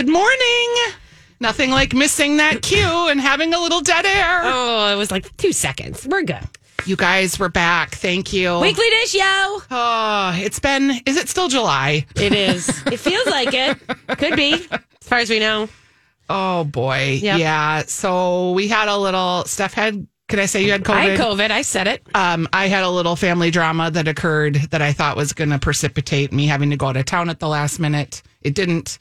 Good morning. Nothing like missing that cue and having a little dead air. Oh, it was like two seconds. We're good. You guys were back. Thank you. Weekly dish, yo. Oh, it's been, is it still July? It is. it feels like it. Could be, as far as we know. Oh, boy. Yep. Yeah. So we had a little, Steph had, could I say you had COVID? I had COVID. I said it. um, I had a little family drama that occurred that I thought was going to precipitate me having to go out of town at the last minute. It didn't.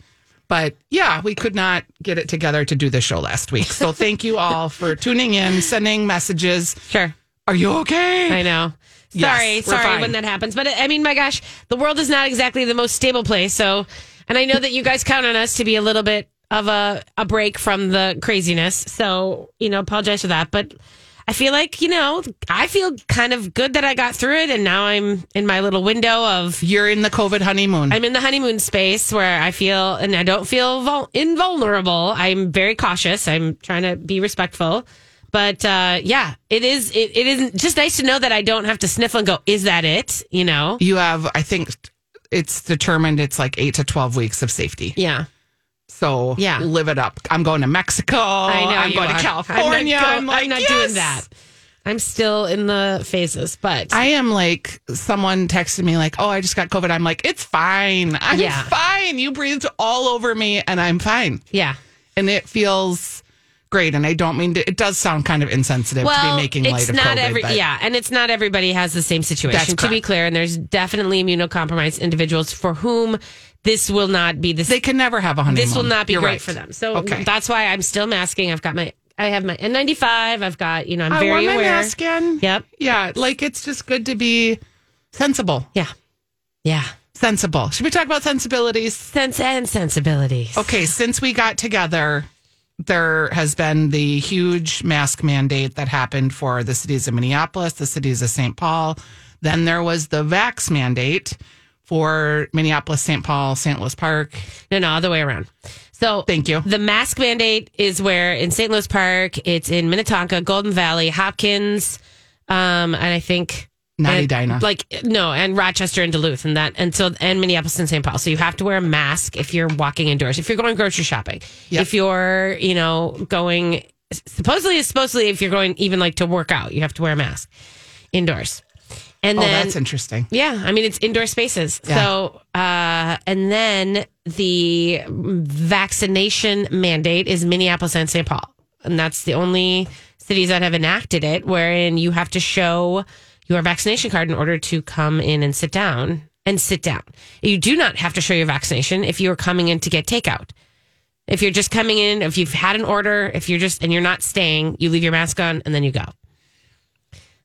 But yeah, we could not get it together to do the show last week. So thank you all for tuning in, sending messages. Sure. Are you okay? I know. Sorry, we're sorry fine. when that happens. But I mean, my gosh, the world is not exactly the most stable place. So, and I know that you guys count on us to be a little bit of a, a break from the craziness. So, you know, apologize for that. But I feel like, you know, I feel kind of good that I got through it. And now I'm in my little window of You're in the COVID honeymoon. I'm in the honeymoon space where I feel, and I don't feel vul- invulnerable. I'm very cautious. I'm trying to be respectful. But uh, yeah, it is. It, it isn't just nice to know that I don't have to sniffle and go. Is that it? You know? you have, I think it's determined it's like eight to 12 weeks of safety. Yeah. So Yeah. live it up. I'm going to Mexico. I know. I'm going are. to California. I'm not, go- I'm not doing that. I'm still in the phases, but I am like someone texted me like, "Oh, I just got COVID." I'm like, "It's fine. I'm Yeah. fine. You breathed all over me, and I'm fine." yeah. And it feels great. And I don't mean to. It does sound kind of insensitive to be making light it's of not COVID. every yeah, and it's not everybody has the same situation. To be clear, and there's definitely immunocompromised individuals for whom this will not be the they can never have a honeymoon. this will not be You're great right. for them. So Okay. that's why I'm still masking. I've got my I have my N95. I've got you know I'm I very aware. mask in. Yep. Yeah, like it's just good to be sensible. Yeah. Yeah. Sensible. Should we talk about sensibilities? Sense and sensibilities. Okay, since we got together, there has been the huge mask mandate that happened for the cities of Minneapolis, the cities of St. Paul. Then there was the vax mandate for Minneapolis, St. Paul, St. Louis Park. No, no, all the way around. So Thank you. The mask mandate is where in St. Louis Park, it's in Minnetonka, Golden Valley, Hopkins, um, and I think And- Edina. Like no, and Rochester and Duluth and that and so and Minneapolis and St. Paul. So you have to wear a mask if you're walking indoors. If you're going grocery shopping. Yep. If you're, you know, going supposedly supposedly if you're going even like to work out, you have to wear a mask indoors. And oh, then that's interesting. yeah, I mean it's indoor spaces. Yeah. So, uh, and then the vaccination mandate is Minneapolis and St. Paul, and that's the only cities that have enacted it, wherein you have to show your vaccination card in order to come in and sit down and sit down. You do not have to show your vaccination if you are coming in to get takeout. If you're just coming in, if you've had an order, if you're just and you're not staying, you leave your mask on and then you go.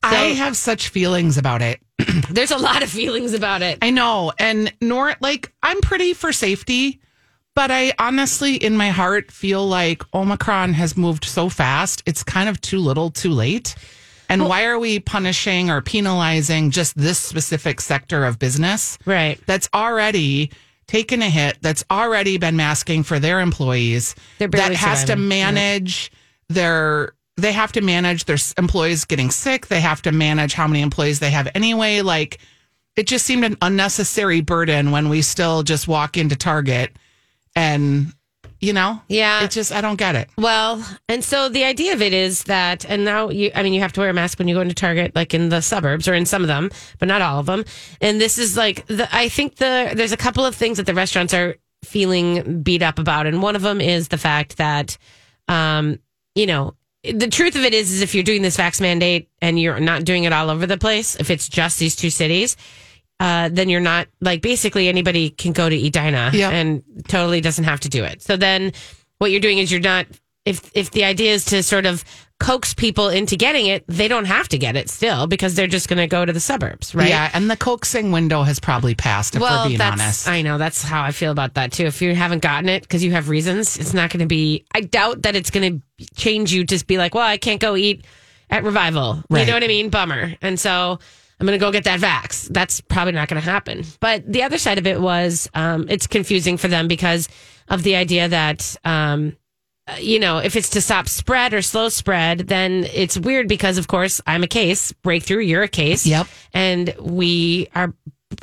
I have such feelings about it. There's a lot of feelings about it. I know. And nor like I'm pretty for safety, but I honestly in my heart feel like Omicron has moved so fast. It's kind of too little, too late. And why are we punishing or penalizing just this specific sector of business? Right. that's already taken a hit, that's already been masking for their employees, that has to surviving. manage their they have to manage their employees getting sick, they have to manage how many employees they have anyway, like it just seemed an unnecessary burden when we still just walk into Target and, you know, Yeah. it just, I don't get it. Well, and so the idea of it is that, and now you, I mean, you have to wear a mask when you go into Target, like in the suburbs or in some of them, but not all of them. And this is like, the, I think the, there's a couple of things that the restaurants are feeling beat up about. And one of them is the fact that, um, you know, the truth of it is, is if you're doing this vax mandate and you're not doing it all over the place, if it's just these two cities, uh, then you're not like basically anybody can go to Edina Yeah. and totally doesn't have to do it. So then what you're doing is you're not if if the idea is to sort of coax people into getting it, they don't have to get it still because they're just going to go to the suburbs, right? Yeah. And the coaxing window has probably passed, if we're being that's, honest. I know that's how I feel about that too. If you haven't gotten it because you have reasons, it's not going to be. I doubt that it's going to change you to be like, well, I can't go eat at Revival. You know what I mean? Bummer. And so I'm going to go get that vax. That's probably not going to happen. But the other side of it was, um, it's confusing for them because of the idea that. Um, uh, you know, if it's to stop spread or slow spread, then it's weird because, of course, I'm a case. Breakthrough, you're a case. Yep. And we are,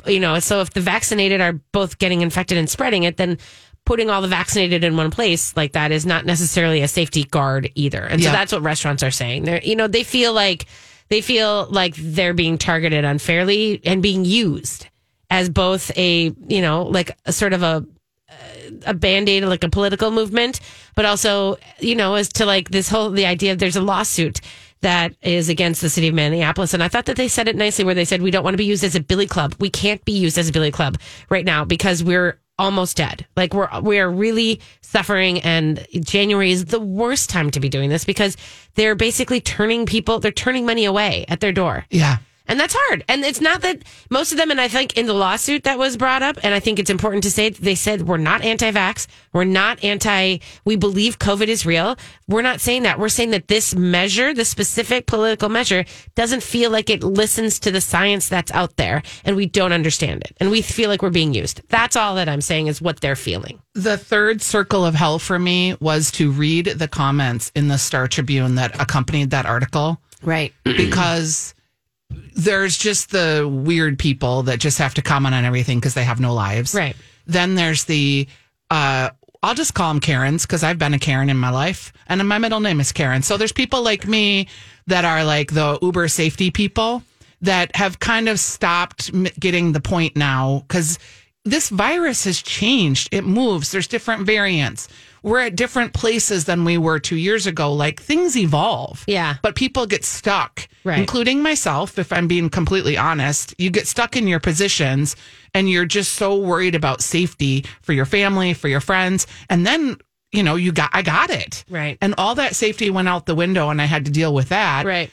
you know, so if the vaccinated are both getting infected and spreading it, then putting all the vaccinated in one place like that is not necessarily a safety guard either. And so that's what restaurants are saying. They're, you know, they feel like they feel like they're being targeted unfairly and being used as both a, you know, like a sort of a a band-aid like a political movement but also you know as to like this whole the idea of there's a lawsuit that is against the city of minneapolis. And i thought that they said it nicely where they said we don't want to be used as a billy club. We can't be used as a billy club right now because we're almost dead like we're we're really suffering and january is the worst time to be doing this because they're basically turning people they're turning money away at their door yeah. And that's hard. And it's not that most of them, and I think in the lawsuit that was brought up, and I think it's important to say, that they said we're not anti vax. We're not anti, we believe COVID is real. We're not saying that. We're saying that this measure, the specific political measure, doesn't feel like it listens to the science that's out there, and we don't understand it. And we feel like we're being used. That's all that I'm saying is what they're feeling. The third circle of hell for me was to read the comments in the Star Tribune that accompanied that article. Right. because there's just the weird people that just have to comment on everything because they have no lives. Right. Then there's the, uh, I'll just call them Karens because I've been a Karen in my life and my middle name is Karen. So there's people like me that are like the Uber safety people that have kind of stopped getting the point now because this virus has changed. It moves. There's different variants. We're at different places than we were two years ago. Like things evolve. Yeah. But people get stuck, Right. including myself, if I'm being completely honest. You get stuck in your positions and you're just so worried about safety for your family, for your friends. And then, you know, you got, I got it. Right. And all that safety went out the window and I had to deal with that. Right.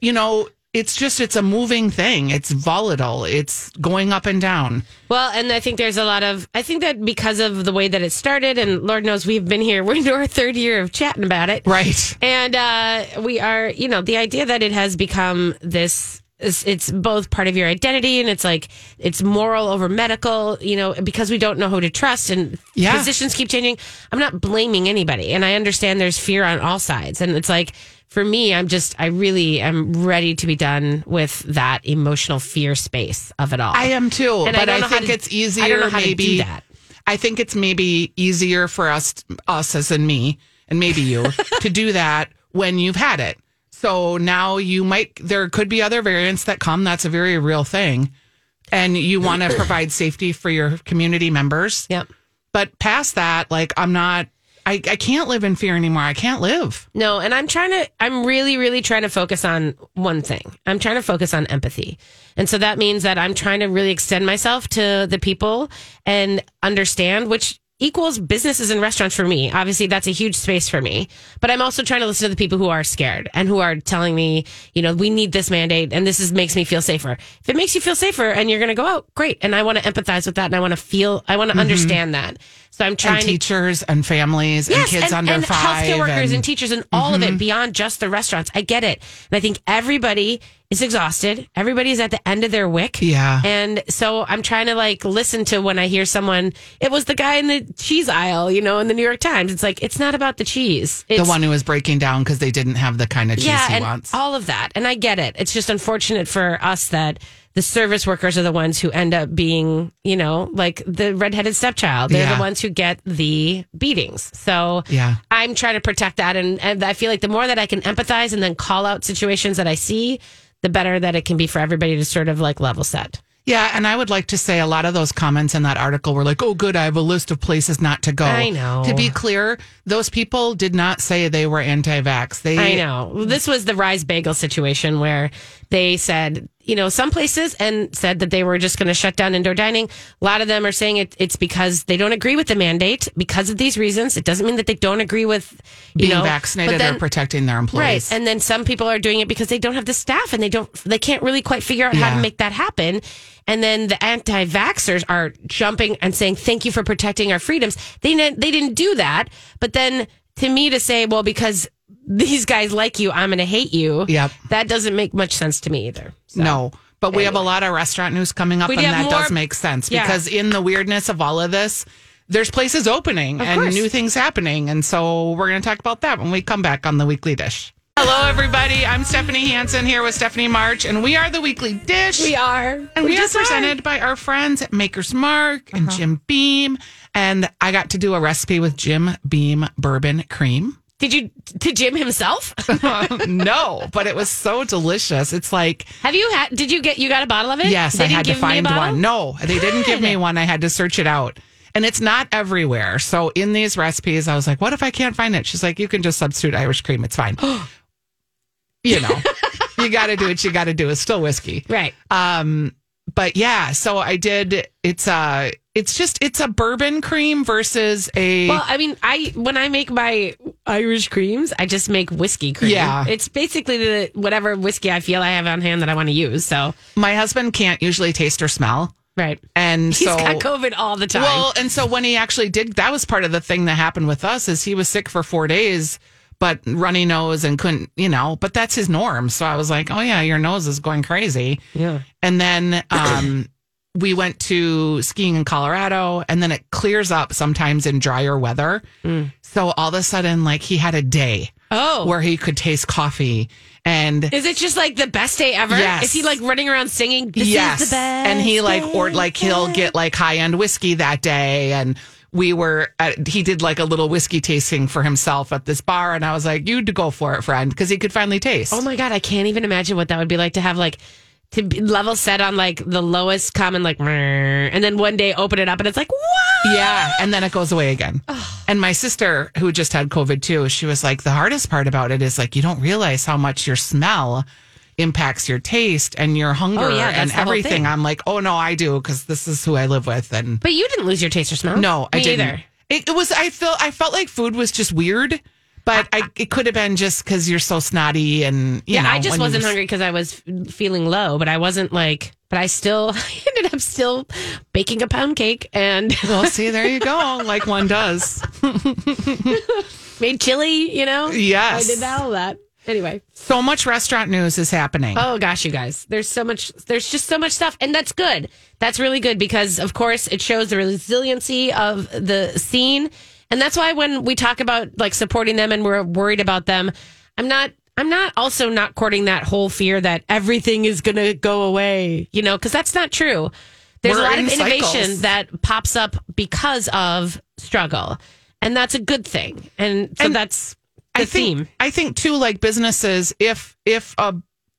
You know, it's just, it's a moving thing. It's volatile. It's going up and down. Well, and I think there's a lot of, I think that because of the way that it started, and Lord knows we've been here, we're into our third year of chatting about it. Right. And uh, we are, you know, the idea that it has become this. It's, it's both part of your identity and it's like it's moral over medical, you know, because we don't know who to trust and Yeah. positions keep changing. I'm not blaming anybody. And I understand there's fear on all sides. And it's like, for me, I'm just, I really am ready to be done with that emotional fear space of it all. I am too. And I but don't I, how think to- it's easier I don't know how to do that. I think it's maybe easier for us us as in me and maybe you to do that when you've had it. So now you might there could be other variants that come. That's a very real thing. And you want to provide safety for your community members. Yep. But past that, like I'm not I, I can't live in fear anymore. I can't live. No, and I'm trying to, I'm really, really trying to focus on one thing. I'm trying to focus on empathy. And so that means that I'm trying to really extend myself to the people and understand, which equals businesses and restaurants for me. Obviously, that's a huge space for me. But I'm also trying to listen to the people who are scared and who are telling me, you know, we need this mandate and this is makes me feel safer. If it makes you feel safer and you're going to go out, great. And I want to empathize with that and I want to feel, I want to mm-hmm. understand that. So I'm trying And to teachers and families and kids and, under and five. healthcare workers and, and- Mm-hmm. teachers and all of it beyond just the restaurants. I get it. And I think everybody is exhausted. Everybody's at the end of their wick. Yeah. And so I'm trying to like listen to when I hear someone, it was the guy in the cheese aisle, you know, in the New York Times. It's like, it's not about the cheese. It's, the one who was breaking down because they didn't have the kind of cheese yeah, he and wants. all of that. And I get it. It's just unfortunate for us that the service workers are the ones who end up being, you know, like the redheaded stepchild. They're Yeah. the ones who get the beatings. So Yeah. I'm trying to protect that. And, and I feel like the more that I can empathize and then call out situations that I see, the better that it can be for everybody to sort of like level set. Yeah, and I would like to say a lot of those comments in that article were like, "Oh, good, I have a list of places not to go." I know. To be clear, those people did not say they were anti-vax. They, I know. This was the Rise Bagel situation where they said, you know, some places and said that they were just going to shut down indoor dining. A lot of them are saying it, it's because they don't agree with the mandate because of these reasons. It doesn't mean that they don't agree with you being know, vaccinated then- or protecting their Right. employees. And then some people are doing it because they don't have the staff and they don't they can't really quite figure out how to make that happen. And then the anti-vaxxers are jumping and saying thank you for protecting our freedoms. They they didn't do that. But then to me to say, well, because these guys like you, I'm going to hate you. Yep. That doesn't make much sense to me either. So, No. But we have a lot of restaurant news coming up, We and that more- does make sense Yeah. because in the weirdness of all of this, there's places opening and course. new things happening. And so we're going to talk about that when we come back on the Weekly Dish. Hello, everybody. I'm Stephanie Hansen here with Stephanie March, and we are the Weekly Dish. We are. And we, are just presented by our friends at Maker's Mark and uh-huh. Jim Beam. And I got to do a recipe with Jim Beam bourbon cream. Did you to Jim himself? no, but it was so delicious. It's like have you had did you get you got a bottle of it? Yes, They I had to give me a find one. No, they didn't give me one. I had to search it out. And it's not everywhere. So in these recipes, I was like, what if I can't find it? She's like, you can just substitute Irish cream. It's fine. you know, you got to do what you got to do. It's still whiskey. Right. Um, but yeah, so I did. It's uh it's just it's a bourbon cream versus a Well, I mean, I when I make my Irish creams, I just make whiskey cream. Yeah. it's basically the whatever whiskey I feel I have on hand that I want to use. So, my husband can't usually taste or smell, right, and he's so got COVID all the time. Well, and so when he actually did, that was part of the thing that happened with us is he was sick for four days, but runny nose and couldn't, you know, but that's his norm. So I was like, oh yeah, your nose is going crazy. yeah, And then um, we went to skiing in Colorado, and then it clears up sometimes in drier weather. So all of a sudden, like he had a day oh, where he could taste coffee and. is it just like the best day ever? Yes. Is he like running around singing? This yes, is the best and he like or like he'll get like high end whiskey that day, and we were at, he did like a little whiskey tasting for himself at this bar, and I was like, you'd go for it, friend," because he could finally taste. Oh my god, I can't even imagine what that would be like to have like to be level set on like the lowest common like, and then one day open it up and it's like what? Yeah, and then it goes away again. And my sister, who just had COVID too, she was like, the hardest part about it is like you don't realize how much your smell impacts your taste and your hunger Oh, yeah, and everything. I'm like, oh no, I do because this is who I live with, and But you didn't lose your taste or smell. No, I didn't. either. It, it was. I felt. I felt like food was just weird, but I, it could have been just because you're so snotty and you Yeah, know, I just wasn't hungry because I was feeling low, but I wasn't like, but I still I ended up still baking a pound cake and Well, see, there you go. Like one does. made chili, you know? Yes. I did all that. Anyway. So much restaurant news is happening. Oh gosh, you guys. There's so much there's just so much stuff and that's good. That's really good because of course it shows the resiliency of the scene. And that's why when we talk about like supporting them and we're worried about them, I'm not I'm not also not courting that whole fear that everything is going to go away, you know, because that's not true. There's We're a lot in of innovation cycles. that pops up because of struggle. And that's a good thing. And so And that's the I think. theme. I think too. Like businesses, if if uh,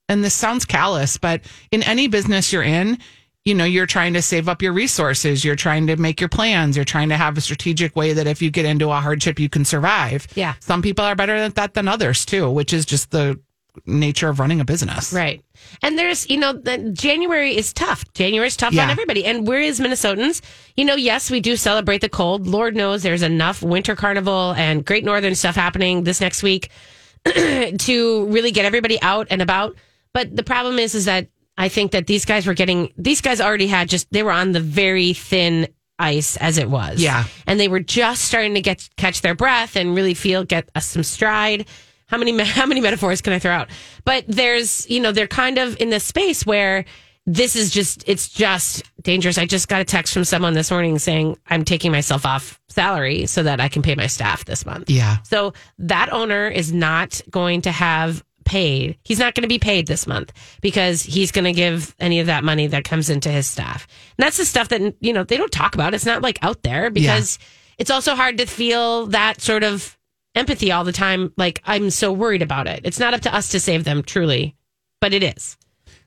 and this sounds callous, but in any business you're in, you know, you're trying to save up your resources. You're trying to make your plans. You're trying to have a strategic way that if you get into a hardship, you can survive. Yeah. Some people are better at that than others too, which is just the nature of running a business. Right. And there's, you know, the, January is tough. January is tough on everybody. And we're as Minnesotans, you know, yes, we do celebrate the cold. Lord knows there's enough winter carnival and great northern stuff happening this next week to really get everybody out and about. But the problem is, is that I think that these guys were getting, these guys already had just, they were on the very thin ice as it was. Yeah. And they were just starting to get, catch their breath and really feel, get uh, some stride. How many, how many metaphors can I throw out? But there's, you know, they're kind of in this space where this is just, it's just dangerous. I just got a text from someone this morning saying, I'm taking myself off salary so that I can pay my staff this month. Yeah. So that owner is not going to have paid. He's not going to be paid this month because he's going to give any of that money that comes into his staff. And that's the stuff that, you know, they don't talk about. It's not like out there because it's also hard to feel that sort of empathy all the time. Like, I'm so worried about it. It's not up to us to save them, truly, but it is.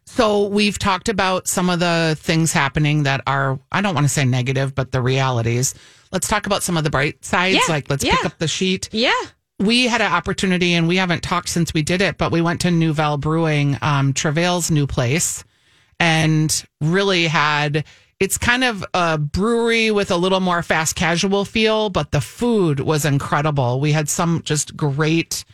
So we've talked about some of the things happening that are I don't want to say negative, but the realities. Let's talk about some of the bright sides. Yeah, Like let's yeah. pick up the sheet. Yeah. We had an opportunity, and we haven't talked since we did it, but we went to Nouvelle Brewing, um, Travail's new place, and really had. It's kind of a brewery with a little more fast casual feel, but the food was incredible. We had some just great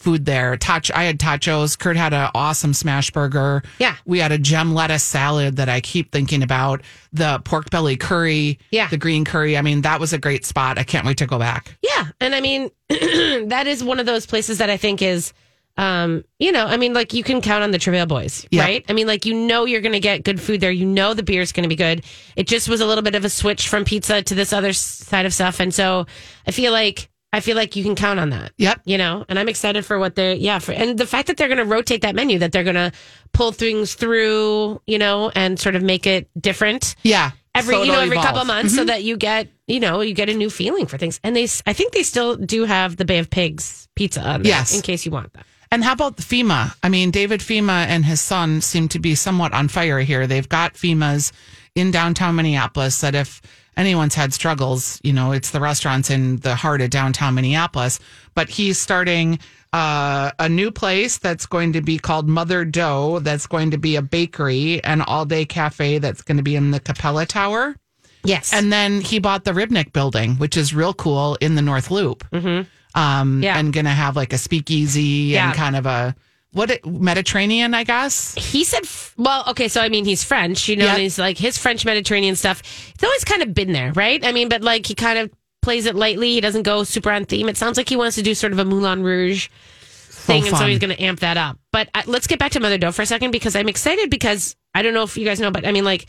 food there. Tach, I had tachos. Kurt had an awesome smash burger. Yeah. We had a gem lettuce salad that I keep thinking about. The pork belly curry. Yeah. The green curry. I mean, that was a great spot. I can't wait to go back. Yeah, and I mean that is one of those places that I think is, um, you know, I mean, like you can count on the Travail Boys, right? I mean, like you know you're going to get good food there. You know the beer's going to be good. It just was a little bit of a switch from pizza to this other side of stuff, and so I feel like I feel like you can count on that. Yep. You know, and I'm excited for what they're yeah for and the fact that they're going to rotate that menu, that they're going to pull things through, you know, and sort of make it different Yeah. every So you know every evolve. Mm-hmm. couple months so that you get you know you get a new feeling for things and they s- i think they still do have the bay of pigs pizza on there, Yes. in case you want that And how about the Fhima? I mean, David Fhima and his son seem to be somewhat on fire here. They've got Fhima's in downtown Minneapolis that if anyone's had struggles, you know, it's the restaurants in the heart of downtown Minneapolis. But he's starting uh, a new place that's going to be called Mother Dough, that's going to be a bakery and all day cafe that's going to be in the Capella Tower. yes And then he bought the Ribnick building, which is real cool in the North Loop. Mm-hmm. Um, Yeah. And going to have like a speakeasy Yeah. and kind of a, what, Mediterranean, I guess? he said well okay so i mean he's french you know Yeah. and he's like his french mediterranean stuff it's always kind of been there right i mean but like he kind of plays it lightly he doesn't go super on theme it sounds like he wants to do sort of a moulin rouge thing and so he's going to amp that up but uh, let's get back to mother dough for a second because i'm excited because i don't know if you guys know but i mean like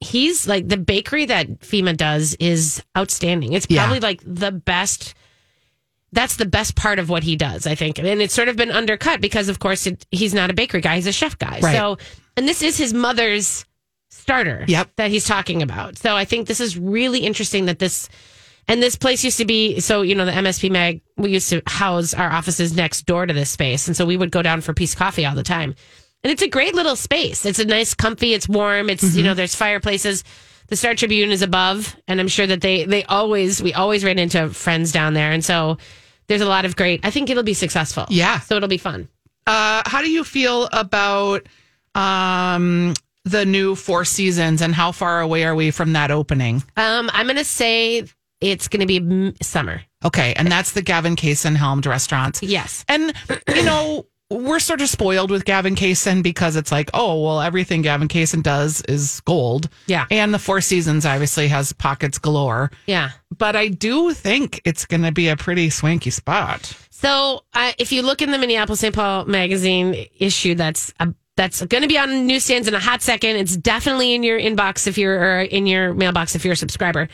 he's like the bakery that Fhima does is outstanding. It's Yeah. probably like the best. That's the best part of what he does, I think, and it's sort of been undercut because, of course, it, he's not a bakery guy; he's a chef guy. Right. So, and this is his mother's starter. Yep. that he's talking about. So, I think this is really interesting that this. And this place used to be so you know the MSP Mag. We used to house our offices next door to this space, and so we would go down for peace coffee all the time. And it's a great little space. It's a nice, comfy. It's warm. It's you mm-hmm. know there's fireplaces. The Star Tribune is above, and I'm sure that they they always we always ran into friends down there, and so there's a lot of great. I think it'll be successful. Yeah. so it'll be fun. Uh, how do you feel about um, the new Four Seasons and how far away are we from that opening? Um, I'm gonna say it's gonna be mm, summer. Okay. And that's the Gavin Kaysen helmed restaurant. Yes. And, you know, we're sort of spoiled with Gavin Kaysen because it's like, oh, well, everything Gavin Kaysen does is gold. Yeah. And the Four Seasons obviously has pockets galore. Yeah. But I do think it's going to be a pretty swanky spot. So, uh, if you look in the Minneapolis St. Paul magazine issue, that's a, that's going to be on newsstands in a hot second. It's definitely in your inbox if you're in your mailbox if you're a subscriber.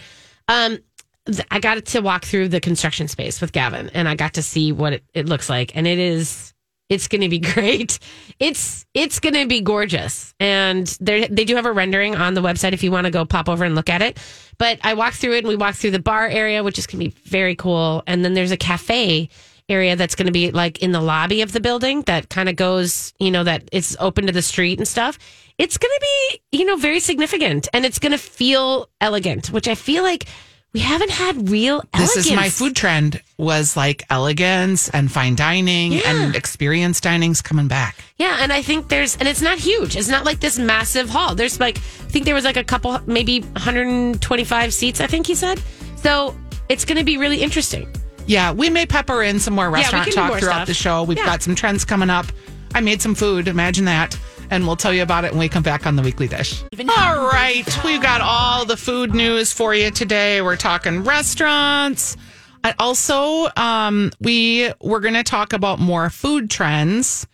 Um, th- I got to walk through the construction space with Gavin, and I got to see what it, it looks like, and it is it's going to be great. It's it's going to be gorgeous, and they they do have a rendering on the website if you want to go pop over and look at it. But I walked through it, and we walked through the bar area, which is going to be very cool, and then there's a cafe area that's going to be like in the lobby of the building that kind of goes, you know, that it's open to the street and stuff. It's going to be, you know, very significant, and it's going to feel elegant, which I feel like we haven't had real. This is my food trend was like elegance and fine dining Yeah. and experience dining's coming back. Yeah, and I think there's, and it's not huge. It's not like this massive hall. There's like, I think there was like a couple, maybe 125 seats. I think he said. So it's going to be really interesting. Yeah, we may pepper in some more restaurant do talk more throughout stuff. the show. We've Yeah. got some trends coming up. I made some food, imagine that. And we'll tell you about it when we come back on the weekly dish. All right, we've got all the food news for you today. We're talking restaurants. And also, um, we we're going to talk about more food trends.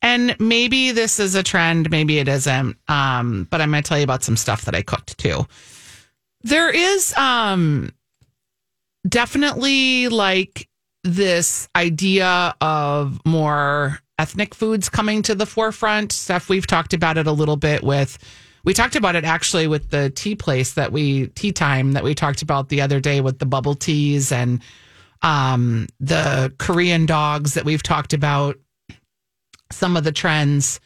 And maybe this is a trend, maybe it isn't. Um, but I'm going to tell you about some stuff that I cooked too. There is um definitely like this idea of more ethnic foods coming to the forefront. Steph, we've talked about it a little bit with. We talked about it actually with the tea place that we tea time that we talked about the other day with the bubble teas and um, the Korean dogs that we've talked about. Some of the trends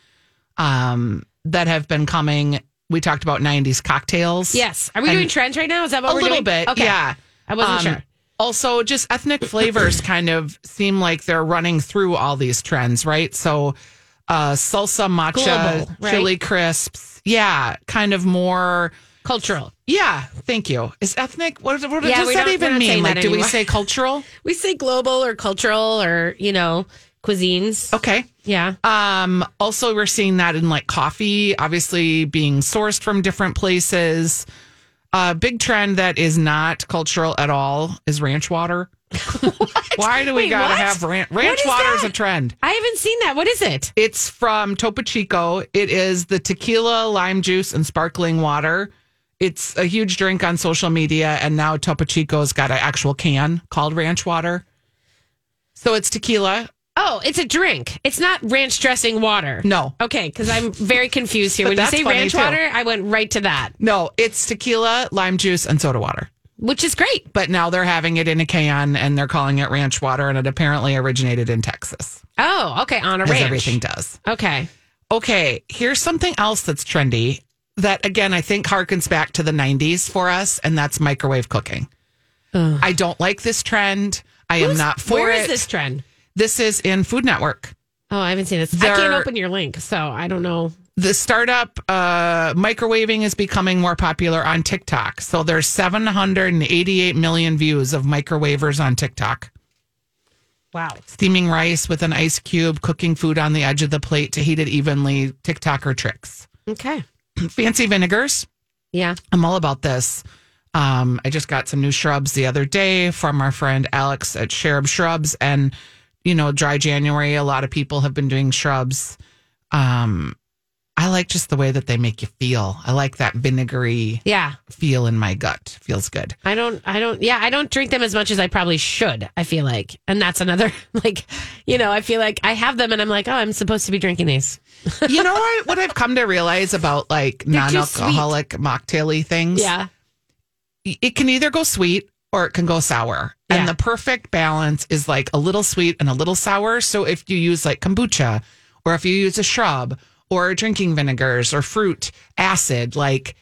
um, that have been coming. We talked about '90s cocktails. Yes. Are we doing trends right now? Is that what a we're little doing? bit. Okay. Yeah. I wasn't Um, sure. Also, just ethnic flavors kind of seem like they're running through all these trends, right? So, uh, salsa, matcha, Global, right? chili crisps. Yeah, kind of more. Cultural. Yeah, thank you. Is ethnic? What, what Yeah, does that even mean? Like, do we say cultural? We say global or cultural or, you know, cuisines. Okay. Yeah. Um, also, we're seeing that in like coffee, obviously being sourced from different places. A big trend that is not cultural at all is ranch water. Why do we Wait, gotta what? have ranch? Ranch is water is that? a trend. I haven't seen that. What is it? It's from Topo Chico. It is the tequila, lime juice, and sparkling water. It's a huge drink on social media, and now Topo Chico's got an actual can called ranch water. So it's tequila. Oh, it's a drink. It's not ranch dressing water. No. Okay, because I'm very confused here. When you say ranch too. water, I went right to that, No, it's tequila, lime juice, and soda water. which is great. But now they're having it in a can and they're calling it ranch water, and it apparently originated in Texas, Oh, okay. On a ranch. everything does. Okay. Okay, here's something else that's trendy that, again, I think harkens back to the 90s for us, and that's microwave cooking. I don't like this trend. I am not for Where it. is this trend? This is in Food Network. Oh, I haven't seen this. I can't open your link, so I don't know. The startup uh, microwaving is becoming more popular on TikTok. So there's 788 million views of microwavers on TikTok. Wow. Steaming rice with an ice cube, cooking food on the edge of the plate to heat it evenly, TikToker tricks. Okay. Fancy vinegars. Yeah. I'm all about this. Um, I just got some new shrubs the other day from our friend Alex at Cherub Shrubs, and you know, dry January. A lot of people have been doing shrubs. Um, I like just the way that they make you feel. I like that vinegary Yeah. feel in my gut. Feels good. I don't, I don't, yeah, I don't drink them as much as I probably should, I feel like. And that's another, like, you know, I feel like I have them and I'm like, oh, I'm supposed to be drinking these. You know what? What I've come to realize about like too non-alcoholic mocktaily things. Yeah. it can either go sweet or it can go sour. Yeah. And the perfect balance is like a little sweet and a little sour. So if you use like kombucha or if you use a shrub or drinking vinegars or fruit acid, like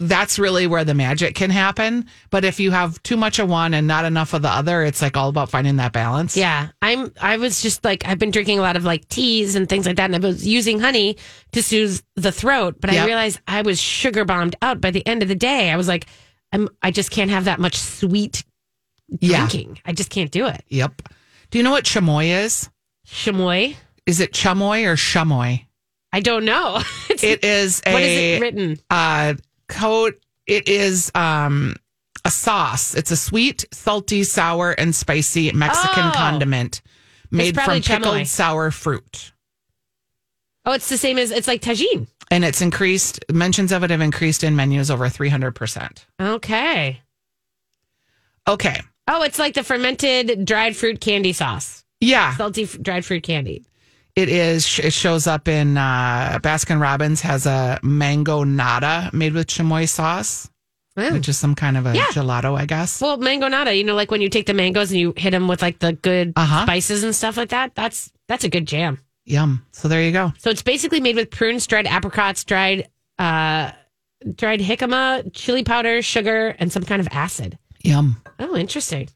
that's really where the magic can happen. But if you have too much of one and not enough of the other, it's like all about finding that balance. Yeah. I'm, I was just like, I've been drinking a lot of like teas and things like that. And I was using honey to soothe the throat, but I realized I was sugar bombed out by the end of the day. I was like, I'm, I just can't have that much sweet Yeah. drinking. I just can't do it. Yep. Do you know what chamoy is? Chamoy? Is it chamoy or chamoy? I don't know. it is a. What is it written? uh coat it is um a sauce it's a sweet salty sour and spicy mexican Oh. condiment made from pickled sour fruit Oh, it's the same as, it's like tagine. And it's increased mentions of it have increased in menus over 300% Okay. okay Oh, it's like the fermented dried fruit candy sauce. yeah Salty f- dried fruit candy. it is it shows up in uh baskin robbins has a Mangonada made with chamoy sauce Wow. which is some kind of a Yeah. gelato i guess Well, Mangonada, you know, like when you take the mangoes and you hit them with like the good Uh-huh. spices and stuff like that. That's that's a good jam. Yum so there you go So it's basically made with prunes, dried apricots, dried uh dried jicama, chili powder, sugar, and some kind of acid. yum Oh, interesting.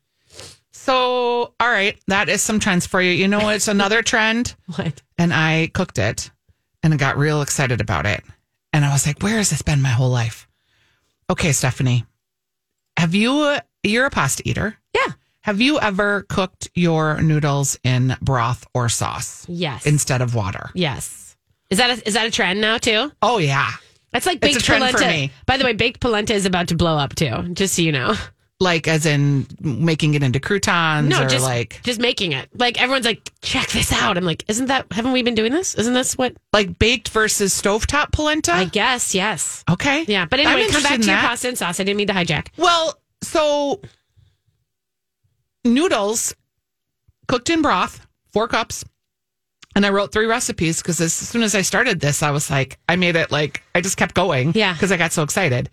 So, all right, that is some trends for you. You know, it's another trend, What? and I cooked it and I got real excited about it. And I was like, where has this been my whole life? Okay, Stephanie, have you, you're a pasta eater. Yeah. Have you ever cooked your noodles in broth or sauce Yes. instead of water? yes. Is that a, is that a trend now too? Oh, yeah. That's like baked polenta. for me. By the way, baked polenta is about to blow up too. Just so you know. Like, as in making it into croutons No, or just like, just making it. Like everyone's like, check this out. I'm like, isn't that? Haven't we been doing this? Isn't this what? like baked versus stovetop polenta? I guess yes. okay. Yeah, but anyway, come back to your that. pasta and sauce. I didn't mean to hijack. Well, so noodles cooked in broth, four cups. And I wrote three recipes because as soon as I started this, I was like, I made it like, I just kept going. Yeah. Because I got so excited.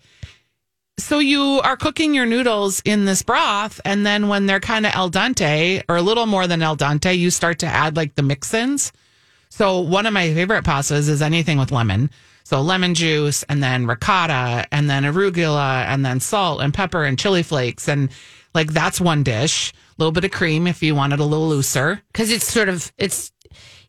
So you are cooking your noodles in this broth. And then when they're kind of al dente or a little more than al dente, you start to add like the mix ins. So one of my favorite pastas is anything with lemon. So lemon juice and then ricotta and then arugula and then salt and pepper and chili flakes. And like that's one dish. A little bit of cream if you want it a little looser. because it's sort of it's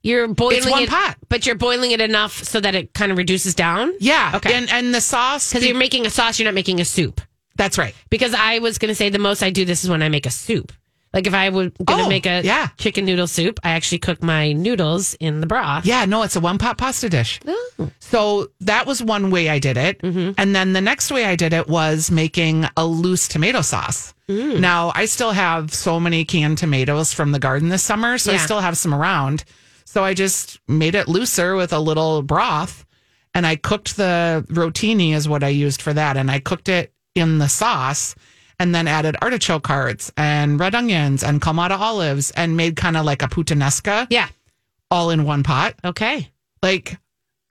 you're boiling one it, pot. but you're boiling it enough so that it kind of reduces down. Yeah. Okay. And and the sauce Because you're making a sauce, you're not making a soup. that's right. Because I was going to say the most I do this is when I make a soup. Like if I would going to Oh, make a yeah. chicken noodle soup, I actually cook my noodles in the broth. Yeah, no, it's a one pot pasta dish. Oh. So that was one way I did it. Mm-hmm. And then the next way I did it was making a loose tomato sauce. Mm. Now, I still have so many canned tomatoes from the garden this summer, so I still have some around. So I just made it looser with a little broth and I cooked the rotini is what I used for that and I cooked it in the sauce and then added artichoke hearts and red onions and Kalamata olives and made kind of like a puttanesca Yeah. all in one pot. Okay. Like,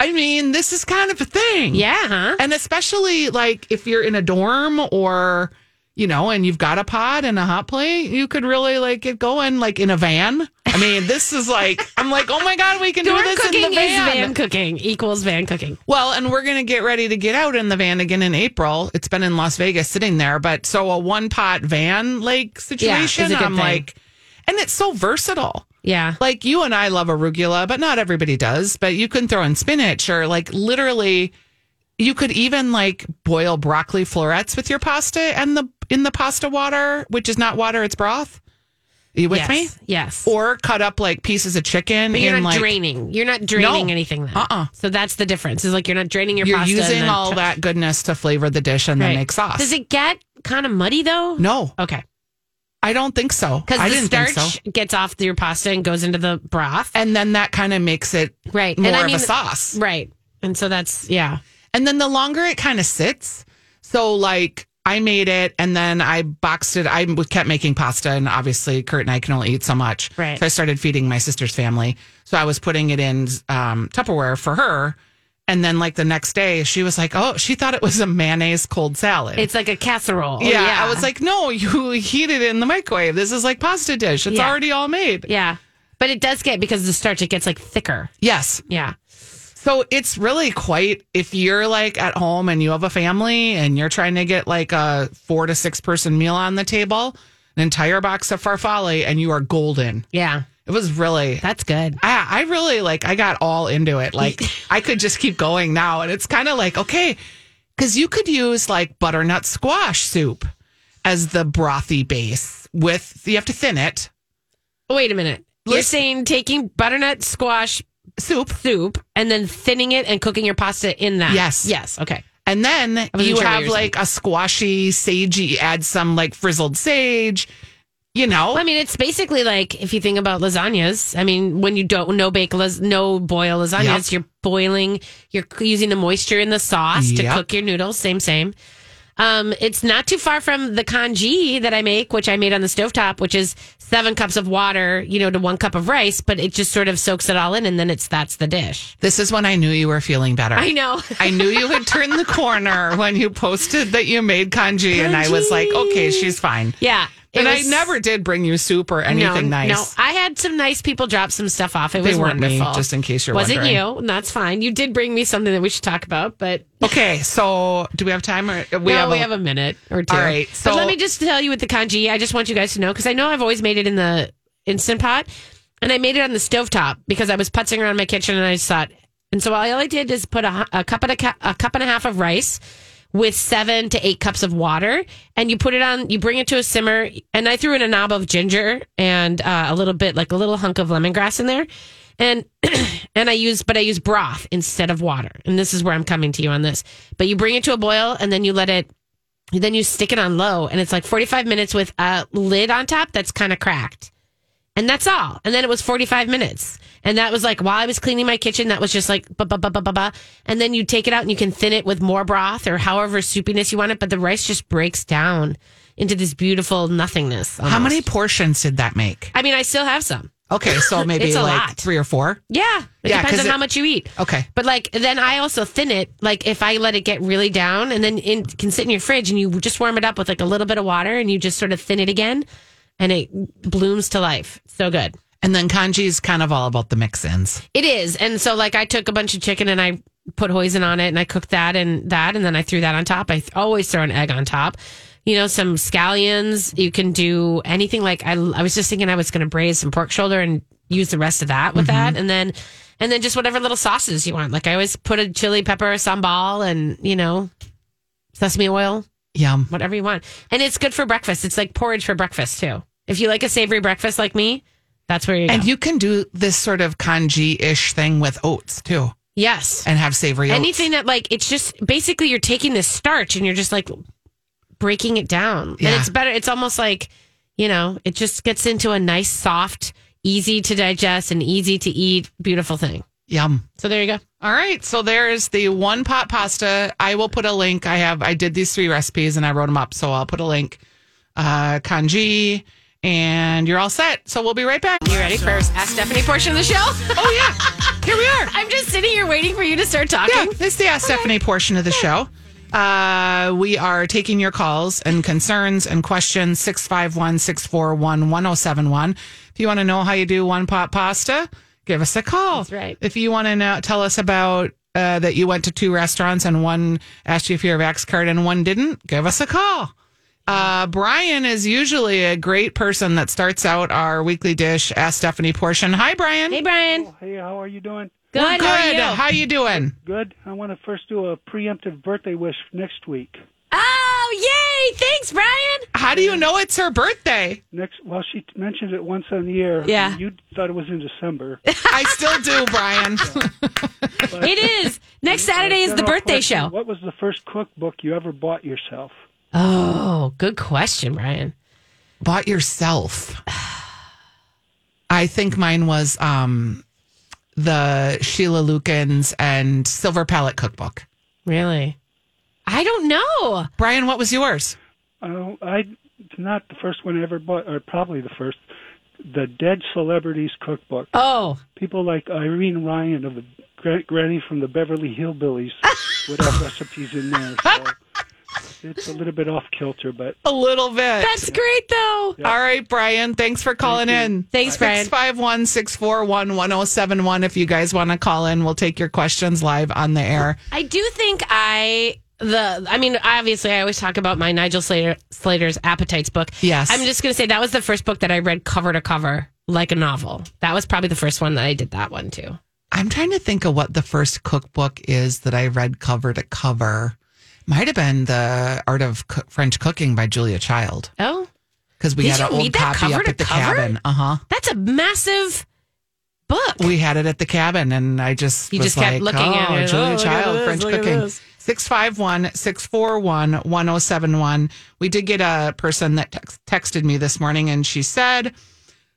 I mean, this is kind of a thing. Yeah. Huh. And especially like if you're in a dorm or, you know, and you've got a pot and a hot plate, you could really like get going like in a van. I mean, this is like, I'm like, oh my God, we can Dorm do this cooking in the is van. van cooking equals van cooking. Well, and we're to get ready to get out in the van again in April. It's been in Las Vegas sitting there, but so a one pot van like situation, good I'm thing. like, and it's so versatile. Yeah. Like you and I love arugula, but not everybody does. But you can throw in spinach or like literally, you could even like boil broccoli florets with your pasta and the in the pasta water, which is not water, it's broth. Are you with yes. me? Yes. Or cut up like pieces of chicken. But you're in, not like, draining. You're not draining No. anything. Then. Uh-uh. So that's the difference. Is like you're not draining your pasta. You're pasta. using all ch- that goodness to flavor the dish and then make sauce. Does it get kind of muddy though? No, Okay. I don't think so. Because the starch so. gets off your pasta and goes into the broth. And then that kind of makes it Right. more and I of mean, a sauce. Right. And so that's yeah. And then the longer it kind of sits, so like I made it and then I boxed it. I kept making pasta, and obviously Kurt and I can only eat so much. Right. So I started feeding my sister's family. So I was putting it in um, Tupperware for her. And then like the next day, she was like, "Oh, she thought it was a mayonnaise cold salad." It's like a casserole. yeah, I was like, "No, you heat it in the microwave. This is like pasta dish. It's Yeah. already all made." yeah. But it does get because the starch, it gets like thicker. Yes. Yeah. So it's really quite if you're like at home and you have a family and you're trying to get like a four to six person meal on the table, an entire box of farfalle, and you are golden. Yeah. It was really. That's good. I, I really like. I got all into it. Like I could just keep going now, and it's kind of like okay, because you could use like butternut squash soup as the brothy base. With you have to thin it Wait a minute. You're saying taking butternut squash soup, soup and then thinning it and cooking your pasta in that. Yes. Yes. Okay. And then you sure have like a squashy, sagey, add some like frizzled sage, you know? Well, I mean, it's basically like if you think about lasagnas. I mean, when you don't no bake las- no boil lasagnas, Yep. you're boiling, you're using the moisture in the sauce to cook your noodles. Same, same. Um, it's not too far from the congee that I make, which I made on the stovetop, which is seven cups of water, you know, to one cup of rice, but it just sort of soaks it all in, and then it's that's the dish. this is when I knew you were feeling better. I know. I knew you had turned the corner when you posted that you made congee, and I was like, okay, she's fine. yeah. It And I never did bring you soup or anything no, nice. No, I had some nice people drop some stuff off. It They was weren't me, just in case you're Wasn't wondering. you? That's fine. You did bring me something that we should talk about, but Okay, so do we have time? Or we no, have we a, have a minute or two. All right, but so- let me just tell you with the congee. I just want you guys to know because I know I've always made it in the instant pot, and I made it on the stovetop because I was putzing around my kitchen and I just thought. And so all I did is put a, a cup and a, a cup and a half of rice with seven to eight cups of water, and you put it on. You bring it to a simmer, and I threw in a knob of ginger and uh, a little bit, like a little hunk of lemongrass in there, and and I use, but I use broth instead of water. And this is where I'm coming to you on this. But you bring it to a boil, and then you let it then you stick it on low and it's like 45 minutes with a lid on top that's kind of cracked. And that's all. And then it was 45 minutes. And that was like while I was cleaning my kitchen, that was just like ba ba ba ba ba ba. And then you take it out and you can thin it with more broth or however soupiness you want it. But the rice just breaks down into this beautiful nothingness. How many portions did that make? I mean, I still have some. Okay, so maybe It's a like lot. three or four. Yeah, it Yeah, depends on how much you eat. Okay. But like then I also thin it. Like if I let it get really down and then it can sit in your fridge and you just warm it up with like a little bit of water and you just sort of thin it again and it blooms to life. So good. And then congee's kind of all about the mix-ins. It is. And so like I took a bunch of chicken and I put hoisin on it and I cooked that and that and then I threw that on top. I th- always throw an egg on top. You know, some scallions. You can do anything like I I was just thinking I was going to braise some pork shoulder and use the rest of that with that mm-hmm. and then and then just whatever little sauces you want. Like I always put a chili pepper sambal and, you know, sesame oil Yum. whatever you want. And it's good for breakfast. It's like porridge for breakfast too. If you like a savory breakfast like me, that's where you go. And you can do this sort of congee-ish thing with oats too, yes. and have savory oats. Anything that like it's just basically you're taking this starch and you're just like breaking it down. Yeah. And it's better it's almost like, you know, it just gets into a nice soft, easy to digest and easy to eat beautiful thing. Yum. So there you go. All right, so there's the one pot pasta. I will put a link. I have I did these three recipes and I wrote them up, so I'll put a link. Uh, congee, and you're all set. So we'll be right back. You ready for Ask Stephanie portion of the show? Oh yeah, here we are. I'm just sitting here waiting for you to start talking. Yeah, this is the Ask Stephanie portion of the show. Uh, we are taking your calls and concerns and questions 651 641 1071. If you want to know how you do one pot pasta, give us a call. That's right. If you want to know, tell us about uh, that you went to two restaurants and one asked you if you're a Vax card and one didn't, give us a call. Uh, Brian is usually a great person that starts out our weekly dish Ask Stephanie portion. Hi, Brian. Hey Brian. Hey, how are you doing? Good. We're good. How are you? How you doing? Good. I want to first do a preemptive birthday wish next week. Oh, yay! Thanks, Brian. How do you know it's her birthday? Next, well, she mentioned it once on the air. Yeah. You thought it was in December. I still do, Brian. It is. Next Saturday is the General birthday question, show. What was the first cookbook you ever bought yourself? Oh, good question, Brian. Bought yourself. I think mine was um the Sheila Lukins and Silver Palate cookbook. Really? I don't know. Brian, what was yours? Uh, I it's not the first one I ever bought, or probably the first. The Dead Celebrities Cookbook. Oh, People like Irene Ryan of the Gra- Granny from the Beverly Hillbillies would have recipes in there. So it's a little bit off kilter, but A little bit. that's great, though. All right, Brian. Thanks for calling in. Thanks, Brian. 651 641 1071. If you guys want to call in, we'll take your questions live on the air. I do think I the I mean obviously I always talk about my Nigel Slater Slater's Appetites book. Yes. I'm just going to say that was the first book that I read cover to cover like a novel. That was probably the first one that I did that one too. I'm trying to think of what the first cookbook is that I read cover to cover. Might have been the Art of Coo- French Cooking by Julia Child Oh, because we Did had an old copy up at the cover? cabin. Uh huh. that's a massive book. We had it at the cabin, and I just You was just kept like, looking oh, at it. Julia Oh, Child this, French Cooking. This. 651 641 1071. We did get a person that tex- texted me this morning, and she said,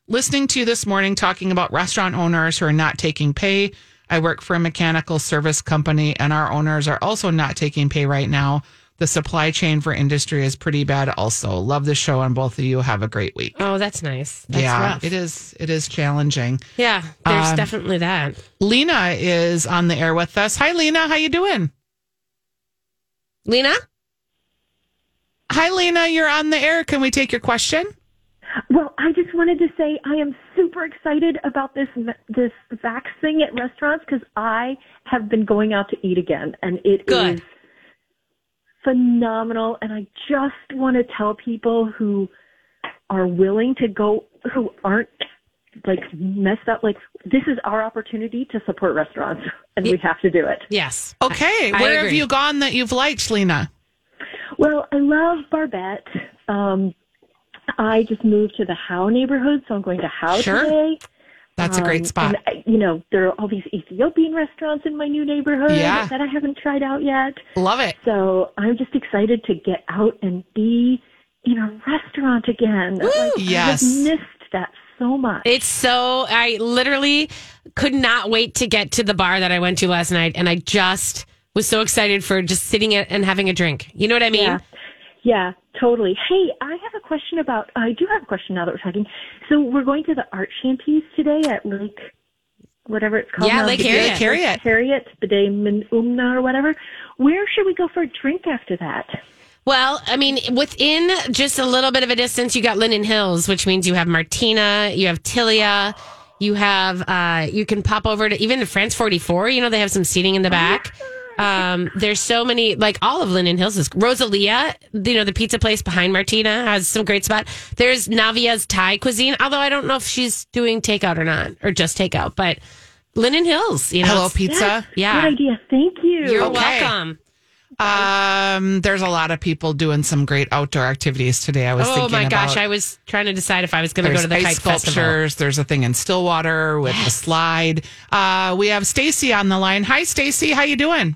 listening to you this morning talking about restaurant owners who are not taking pay. I work for a mechanical service company, and our owners are also not taking pay right now. The supply chain for industry is pretty bad. Also, love the show, and both of you have a great week. oh, that's nice. That's yeah, rough. it is. It is challenging. Yeah, there's Um, definitely that. Lena is on the air with us. Hi, Lena. How you doing? Lena? Hi, Lena. You're on the air. Can we take your question? Well, I just wanted to say I am super excited about this this vax thing at restaurants because I have been going out to eat again, and it is Good. phenomenal. And I just want to tell people who are willing to go, who aren't like messed up, like this is our opportunity to support restaurants, and we have to do it. Yes. Okay. I- I Where have you gone that you've liked, Lena? Well, I love Barbette. Um, I just moved to the Howe neighborhood, so I'm going to Howe Sure. today. That's a great Um, spot. And, uh, you know, there are all these Ethiopian restaurants in my new neighborhood Yeah. that I haven't tried out yet. Love it. So I'm just excited to get out and be in a restaurant again. Like, Yes. I have missed that so much. It's so I literally could not wait to get to the bar that I went to last night and I just was so excited for just sitting and having a drink. You know what I mean? Yeah. Yeah, totally. Hey, I have a question about. I do have a question now that we're talking. So we're going to the art shanties today at Lake, whatever it's called. Yeah, now. Lake Harriet. Harriet. Harriet, Bde Unma or whatever. Where should we go for a drink after that? Well, I mean, within just a little bit of a distance, you got Linden Hills, which means you have Martina, you have Tilia, you have, uh, you can pop over to even to France 44. You know, they have some seating in the back. Um, there's so many, like all of Linden Hills is Rosalia, you know, the pizza place behind Martina has some great spot. There's Naviya's Thai cuisine, although I don't know if she's doing takeout or not, or just takeout, but Linden Hills, you know. Hello, it's- pizza. Yeah. Good idea. Thank you. You're Okay. welcome. Um, there's a lot of people doing some great outdoor activities today. I was Oh thinking my gosh, I was trying to decide if I was going to go to the ice kite festival. sculptures. There's a thing in Stillwater with the slide. Uh, we have Stacy on the line. Hi, Stacy. How you doing?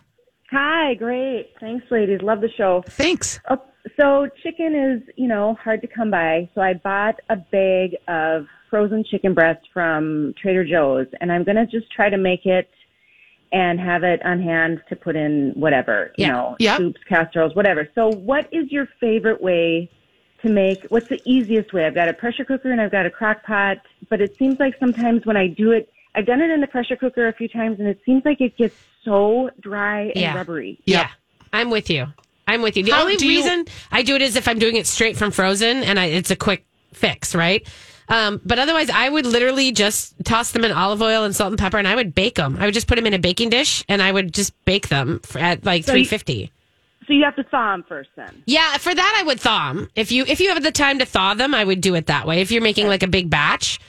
Hi, great. Thanks, ladies. Love the show. Thanks. Oh, so chicken is, you know, hard to come by. So I bought a bag of frozen chicken breast from Trader Joe's, and I'm gonna just try to make it and have it on hand to put in whatever, you Yeah. know, Yep. soups, casseroles, whatever. So what is your favorite way to make? What's the easiest way? I've got a pressure cooker and I've got a crock pot, but it seems like sometimes when I do it, I've done it in the pressure cooker a few times, and it seems like it gets so dry and Yeah. rubbery. Yeah, I'm with you. I'm with you. The How only do you- reason I do it is if I'm doing it straight from frozen and I, it's a quick fix, right? Um, but otherwise, I would literally just toss them in olive oil and salt and pepper, and I would bake them. I would just put them in a baking dish, and I would just bake them for, at like So 350. So you have to thaw them first, then. Yeah, for that I would thaw them. If you if you have the time to thaw them, I would do it that way. If you're making like a big batch,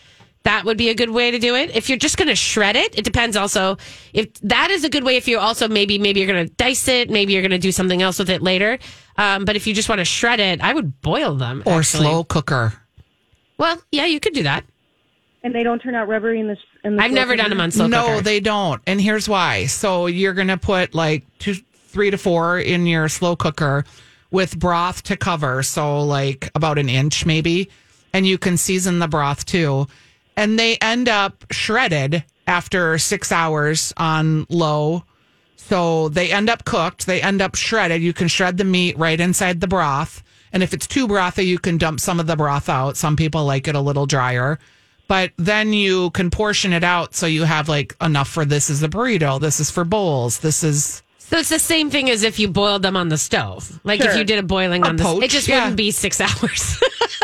that would be a good way to do it. If you're just going to shred it, it depends also. If that is a good way if you also maybe maybe you're going to dice it, maybe you're going to do something else with it later. Um, but if you just want to shred it, I would boil them Or actually. slow cooker. Well, yeah, you could do that. And they don't turn out rubbery in the. In the I've never done them on slow cooker. no, cooker. they don't. And here's why. So you're going to put like two, three to four in your slow cooker with broth to cover. So like about an inch maybe. And you can season the broth too. And they end up shredded after six hours on low. So they end up cooked. They end up shredded. You can shred the meat right inside the broth. And if it's too brothy, you can dump some of the broth out. Some people like it a little drier. But then you can portion it out so you have like enough for this is a burrito, this is for bowls, this is So it's the same thing as if you boiled them on the stove. Like if you did a boiling Or on the poach, it just yeah. wouldn't be six hours.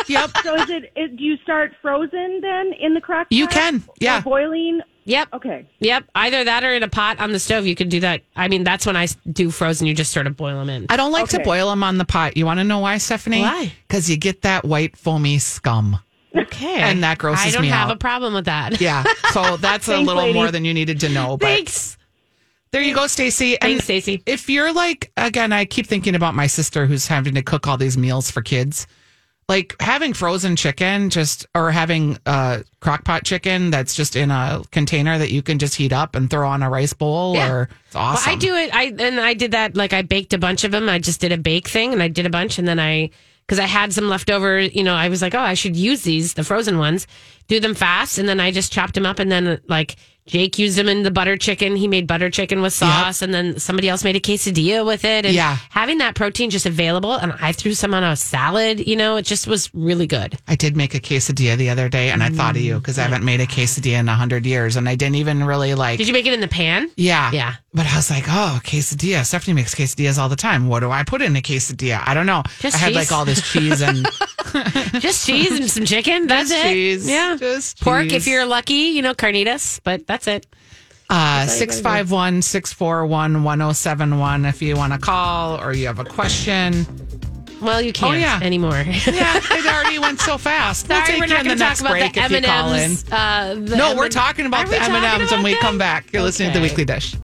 Yep. So is it, it? Do you start frozen then in the crock? You can, yeah. Or boiling. Yep. Okay. Yep, either that or in a pot on the stove. You could do that. I mean, that's when I do frozen. You just sort of boil them in. I don't like to boil them on the pot. You want to know why, Stephanie? Why? Because you get that white foamy scum. Okay, And that grosses me. I don't have out. a problem with that. Yeah. So that's a little lady. more than you needed to know. But Thanks. there you go, Stacy. And Thanks, Stacey. If you're like, again, I keep thinking about my sister who's having to cook all these meals for kids. Like having frozen chicken, just or having uh, crock pot chicken that's just in a container that you can just heat up and throw on a rice bowl, Yeah. or it's awesome. Well, I do it. I and I did that. Like I baked a bunch of them. I just did a bake thing, and I did a bunch, and then I because I had some leftover. You know, I was like, oh, I should use these, the frozen ones, do them fast, and then I just chopped them up, and then like Jake used them in the butter chicken. He made butter chicken with sauce, and then somebody else made a quesadilla with it. And Yeah. having that protein just available, and I threw some on a salad. You know, it just was really good. I did make a quesadilla the other day, and I thought of you mm. because I haven't made a quesadilla in a hundred years, and I didn't even really like. Did you make it in the pan? Yeah. Yeah. But I was like, oh, quesadilla. Stephanie makes quesadillas all the time. What do I put in a quesadilla? I don't know. Just I had cheese. like all this cheese and Just cheese and some chicken. That's Just it. cheese. Yeah. Just Pork cheese. if you're lucky, you know, carnitas, but that's it. uh, 651 641 1071 if you want to call or you have a question. Well, you can't Oh, yeah. anymore. Yeah, it already went so fast. We'll take we're you not in going the to talk next about break the if you call in. M&Ms. Uh, the No, we're M&M talking about the we M&Ms when we them? come back. You're listening to the Weekly Dish.